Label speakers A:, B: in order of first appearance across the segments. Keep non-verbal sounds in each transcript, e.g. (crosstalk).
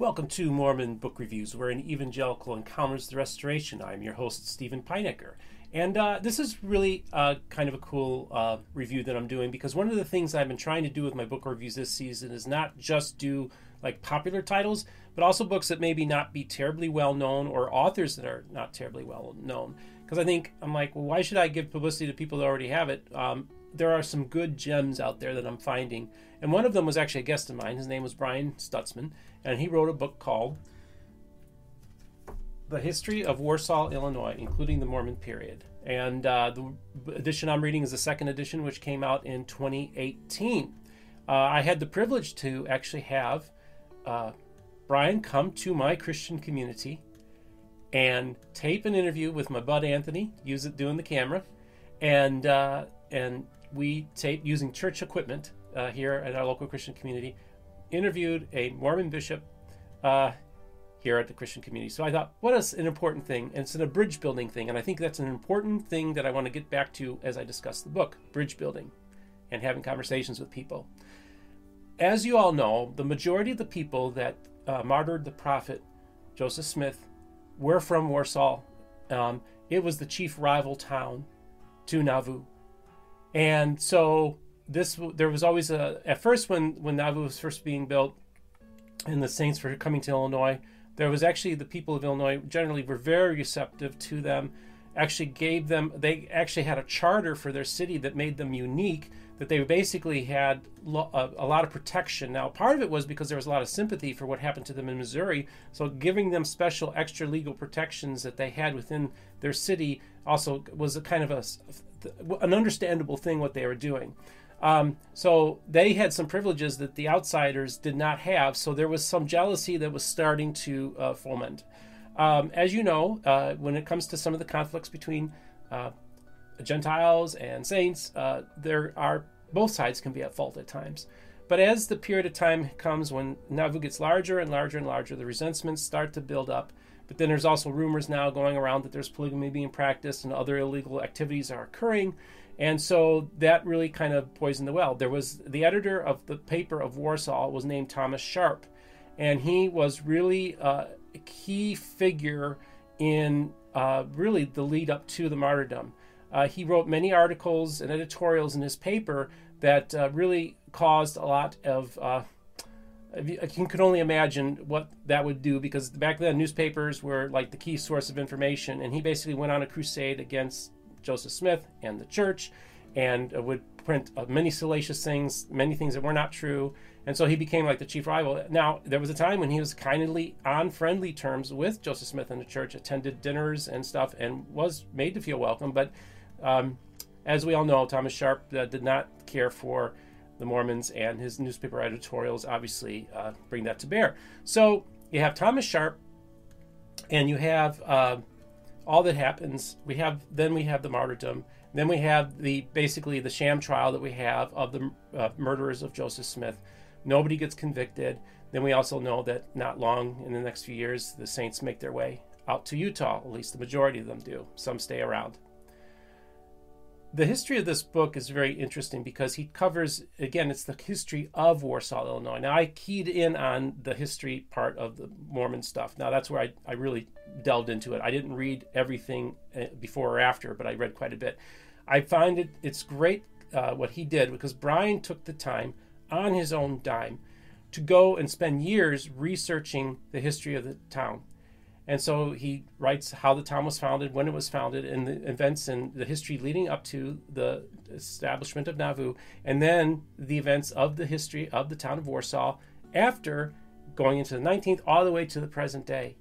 A: Welcome to Mormon Book Reviews, where an evangelical encounters the restoration. I'm your host, Steven Pynakker. And uh, this is really uh, kind of a cool uh, review that I'm doing because one of the things I've been trying to do with my book reviews this season is not just do like popular titles, but also books that maybe not be terribly well known or authors that are not terribly well known. Because I think I'm like, well, why should I give publicity to people that already have it? Um, there are some good gems out there that I'm finding. And one of them was actually a guest of mine. His name was Brian Stutzman, and he wrote a book called The History of Warsaw, Illinois, including the Mormon period. And uh, the edition I'm reading is the second edition, which came out in 2018. Uh, I had the privilege to actually have uh, Brian come to my Christian community and tape an interview with my bud Anthony, use it doing the camera, and uh, and we taped using church equipment uh, here at our local Christian community, interviewed a Mormon bishop uh, here at the Christian community. So I thought, what is an important thing? And it's an, a bridge building thing. And I think that's an important thing that I want to get back to as I discuss the book bridge building and having conversations with people. As you all know, the majority of the people that uh, martyred the prophet Joseph Smith were from Warsaw. Um, it was the chief rival town to Nauvoo. And so this there was always a at first when when Nauvoo was first being built and the saints were coming to Illinois, there was actually the people of Illinois generally were very receptive to them. Actually gave them they actually had a charter for their city that made them unique that they basically had a, a, lot of protection. Now, part of it was because there was a lot of sympathy for what happened to them in Missouri. So, giving them special extra legal protections that they had within their city also was a kind of a, an understandable thing what they were doing. Um, so they had some privileges that the outsiders did not have. So there was some jealousy that was starting to uh, foment. Um, as you know, uh, when it comes to some of the conflicts between uh, Gentiles and saints, uh, there are both sides can be at fault at times. But as the period of time comes when Nauvoo gets larger and larger and larger, the resentments start to build up. But then there's also rumors now going around that there's polygamy being practiced and other illegal activities are occurring. And so that really kind of poisoned the well. There was the editor of the paper of Warsaw was named Thomas Sharp, and he was really uh, key figure in uh, really the lead up to the martyrdom. Uh, he wrote many articles and editorials in his paper that uh, really caused a lot of uh, you can only imagine what that would do because back then newspapers were like the key source of information and he basically went on a crusade against joseph smith and the church and would print uh, many salacious things many things that were not true and so he became like the chief rival now there was a time when he was kindly on friendly terms with joseph smith and the church attended dinners and stuff and was made to feel welcome but um, as we all know thomas sharp uh, did not care for the Mormons, and his newspaper editorials obviously uh, bring that to bear. So you have Thomas Sharp, and you have uh, all that happens. We have then we have the martyrdom. Then we have the basically the sham trial that we have of the uh, murderers of Joseph Smith. Nobody gets convicted. Then we also know that not long in the next few years, the saints make their way out to Utah. At least the majority of them do. Some stay around the history of this book is very interesting because he covers again it's the history of warsaw illinois now i keyed in on the history part of the mormon stuff now that's where i, I really delved into it i didn't read everything uh, before or after but i read quite a bit i find it it's great uh, what he did because brian took the time on his own dime to go and spend years researching the history of the town and so he writes how the town was founded, when it was founded, and the events and the history leading up to the establishment of Nauvoo, and then the events of the history of the town of Warsaw after going into the 19th all the way to the present day.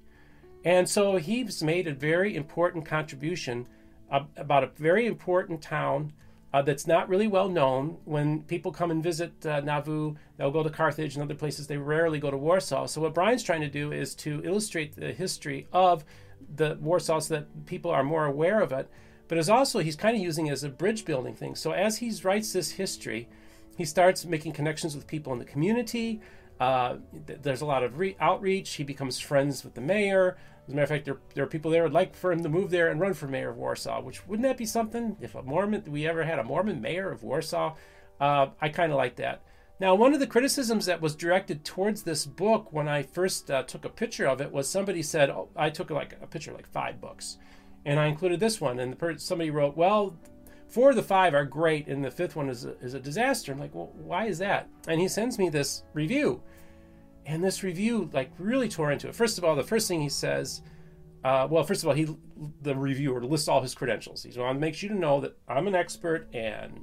A: And so he's made a very important contribution about a very important town uh, that's not really well known. When people come and visit uh, Nauvoo, they'll go to Carthage and other places. They rarely go to Warsaw. So what Brian's trying to do is to illustrate the history of the Warsaw so that people are more aware of it. But as also he's kind of using it as a bridge building thing. So as he writes this history, he starts making connections with people in the community. Uh, there's a lot of re- outreach. He becomes friends with the mayor. As a matter of fact, there, there are people there would like for him to move there and run for mayor of Warsaw. Which wouldn't that be something? If a Mormon, we ever had a Mormon mayor of Warsaw, uh, I kind of like that. Now, one of the criticisms that was directed towards this book when I first uh, took a picture of it was somebody said, oh, I took like a picture like five books and I included this one. And the per- somebody wrote, well, four of the five are great and the fifth one is a, is a disaster. I'm like, well, why is that? And he sends me this review. And this review like really tore into it. First of all, the first thing he says, uh, well, first of all, he the reviewer lists all his credentials. He to make you to know that I'm an expert and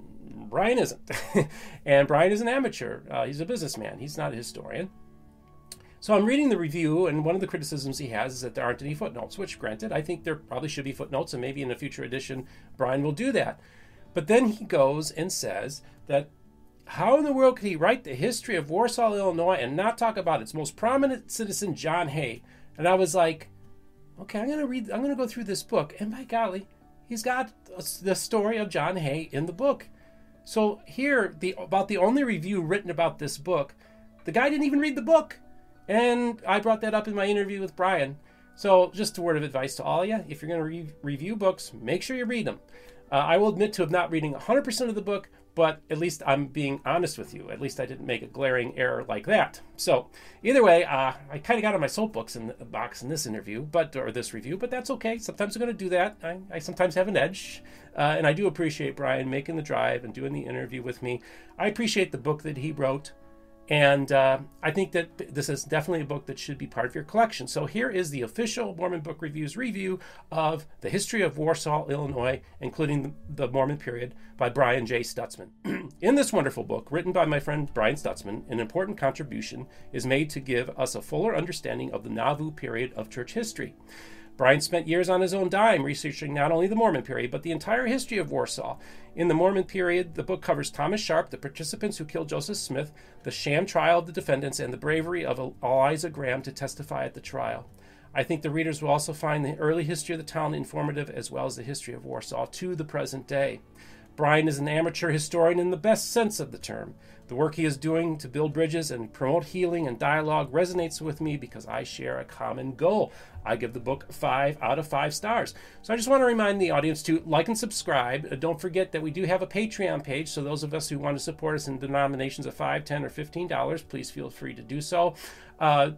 A: Brian isn't. (laughs) and Brian is an amateur. Uh, he's a businessman. He's not a historian. So I'm reading the review, and one of the criticisms he has is that there aren't any footnotes, which, granted, I think there probably should be footnotes, and maybe in a future edition, Brian will do that. But then he goes and says that how in the world could he write the history of Warsaw, Illinois, and not talk about its most prominent citizen, John Hay? And I was like, okay, I'm gonna read, I'm gonna go through this book, and by golly, he's got the story of John Hay in the book. So here, the about the only review written about this book, the guy didn't even read the book, and I brought that up in my interview with Brian. So just a word of advice to all of you: if you're going to re- review books, make sure you read them. Uh, I will admit to have not reading 100% of the book, but at least I'm being honest with you. At least I didn't make a glaring error like that. So either way, uh, I kind of got on my soapbox in the box in this interview, but or this review, but that's okay. Sometimes I'm going to do that. I, I, sometimes have an edge, uh, and I do appreciate Brian making the drive and doing the interview with me. I appreciate the book that he wrote. And uh, I think that this is definitely a book that should be part of your collection. So here is the official Mormon Book Reviews review of the history of Warsaw, Illinois, including the, Mormon period by Brian J. Stutzman. (clears throat) In this wonderful book, written by my friend Brian Stutzman, an important contribution is made to give us a fuller understanding of the Nauvoo period of church history. Brian spent years on his own dime researching not only the Mormon period, but the entire history of Warsaw. In the Mormon period, the book covers Thomas Sharp, the participants who killed Joseph Smith, the sham trial of the defendants, and the bravery of Eliza Graham to testify at the trial. I think the readers will also find the early history of the town informative as well as the history of Warsaw to the present day. Brian is an amateur historian in the best sense of the term. The work he is doing to build bridges and promote healing and dialogue resonates with me because I share a common goal. I give the book five out of five stars. So I just want to remind the audience to like and subscribe. Uh, don't forget that we do have a Patreon page. So those of us who want to support us in denominations of five, ten, or fifteen dollars, please feel free to do so. Uh,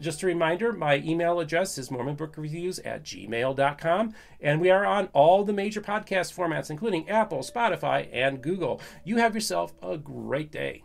A: just a reminder, my email address is mormonbookreviews at gmail.com. And we are on all the major podcast formats, including Apple, Spotify, and Google. You have yourself a great day.